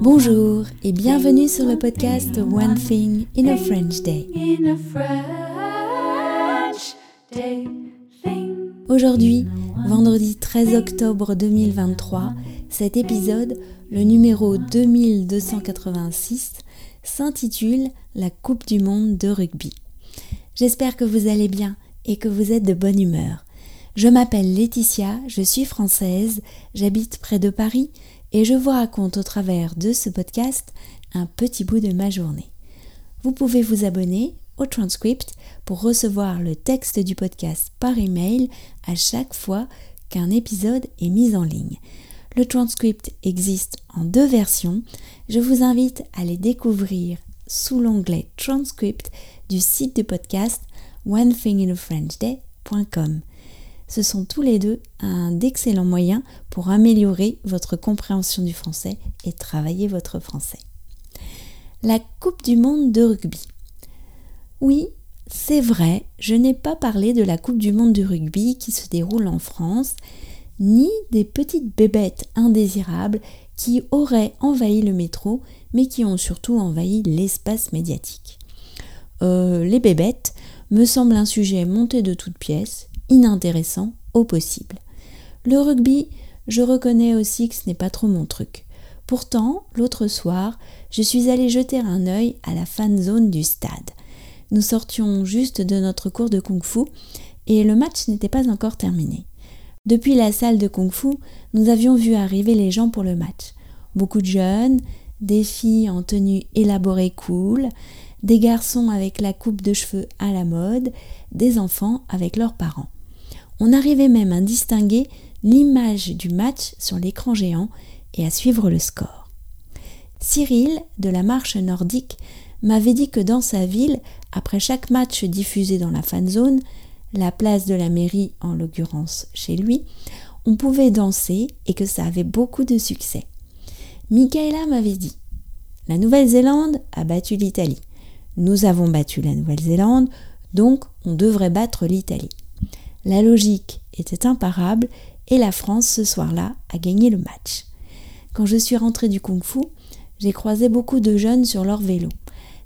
Bonjour et bienvenue sur le podcast One Thing in a French Day. Aujourd'hui, vendredi 13 octobre 2023, cet épisode, le numéro 2286, s'intitule La Coupe du Monde de rugby. J'espère que vous allez bien et que vous êtes de bonne humeur. Je m'appelle Laetitia, je suis française, j'habite près de Paris et je vous raconte au travers de ce podcast un petit bout de ma journée. Vous pouvez vous abonner au transcript pour recevoir le texte du podcast par email à chaque fois qu'un épisode est mis en ligne. Le transcript existe en deux versions. Je vous invite à les découvrir sous l'onglet Transcript du site du podcast onethinginafrenchday.com. Ce sont tous les deux un d'excellents moyens pour améliorer votre compréhension du français et travailler votre français. La Coupe du Monde de rugby. Oui, c'est vrai, je n'ai pas parlé de la Coupe du Monde de rugby qui se déroule en France, ni des petites bébêtes indésirables qui auraient envahi le métro, mais qui ont surtout envahi l'espace médiatique. Euh, les bébêtes me semblent un sujet monté de toutes pièces, inintéressant au possible. Le rugby, je reconnais aussi que ce n'est pas trop mon truc. Pourtant, l'autre soir, je suis allée jeter un œil à la fan zone du stade. Nous sortions juste de notre cours de kung-fu et le match n'était pas encore terminé. Depuis la salle de kung-fu, nous avions vu arriver les gens pour le match. Beaucoup de jeunes, des filles en tenue élaborée cool, des garçons avec la coupe de cheveux à la mode, des enfants avec leurs parents. On arrivait même à distinguer l'image du match sur l'écran géant et à suivre le score. Cyril, de la marche nordique, m'avait dit que dans sa ville, après chaque match diffusé dans la fan zone, la place de la mairie en l'occurrence chez lui, on pouvait danser et que ça avait beaucoup de succès. Michaela m'avait dit La Nouvelle-Zélande a battu l'Italie. Nous avons battu la Nouvelle-Zélande, donc on devrait battre l'Italie. La logique était imparable et la France ce soir-là a gagné le match. Quand je suis rentrée du kung-fu, j'ai croisé beaucoup de jeunes sur leur vélo.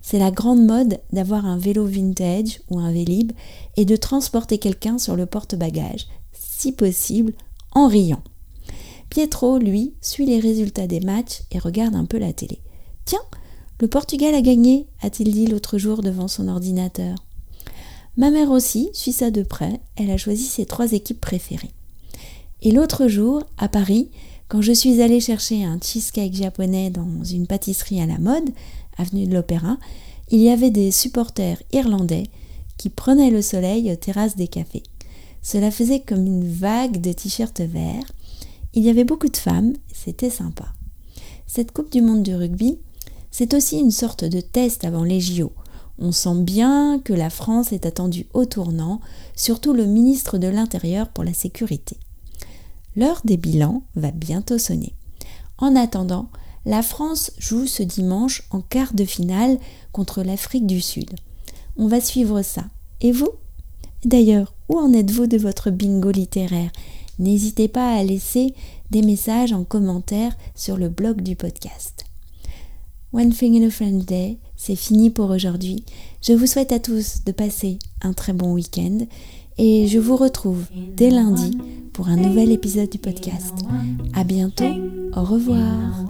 C'est la grande mode d'avoir un vélo vintage ou un vélib et de transporter quelqu'un sur le porte-bagages, si possible en riant. Pietro, lui, suit les résultats des matchs et regarde un peu la télé. Tiens, le Portugal a gagné, a-t-il dit l'autre jour devant son ordinateur. Ma mère aussi suit ça de près, elle a choisi ses trois équipes préférées. Et l'autre jour, à Paris, quand je suis allée chercher un cheesecake japonais dans une pâtisserie à la mode, avenue de l'Opéra, il y avait des supporters irlandais qui prenaient le soleil aux terrasses des cafés. Cela faisait comme une vague de t-shirts verts. Il y avait beaucoup de femmes, c'était sympa. Cette Coupe du Monde du rugby, c'est aussi une sorte de test avant les JO. On sent bien que la France est attendue au tournant, surtout le ministre de l'Intérieur pour la sécurité. L'heure des bilans va bientôt sonner. En attendant, la France joue ce dimanche en quart de finale contre l'Afrique du Sud. On va suivre ça. Et vous? D'ailleurs, où en êtes-vous de votre bingo littéraire? N'hésitez pas à laisser des messages en commentaire sur le blog du podcast. One Thing in a Friend Day, c'est fini pour aujourd'hui. Je vous souhaite à tous de passer un très bon week-end et je vous retrouve dès lundi pour un nouvel épisode du podcast. À bientôt. Au revoir.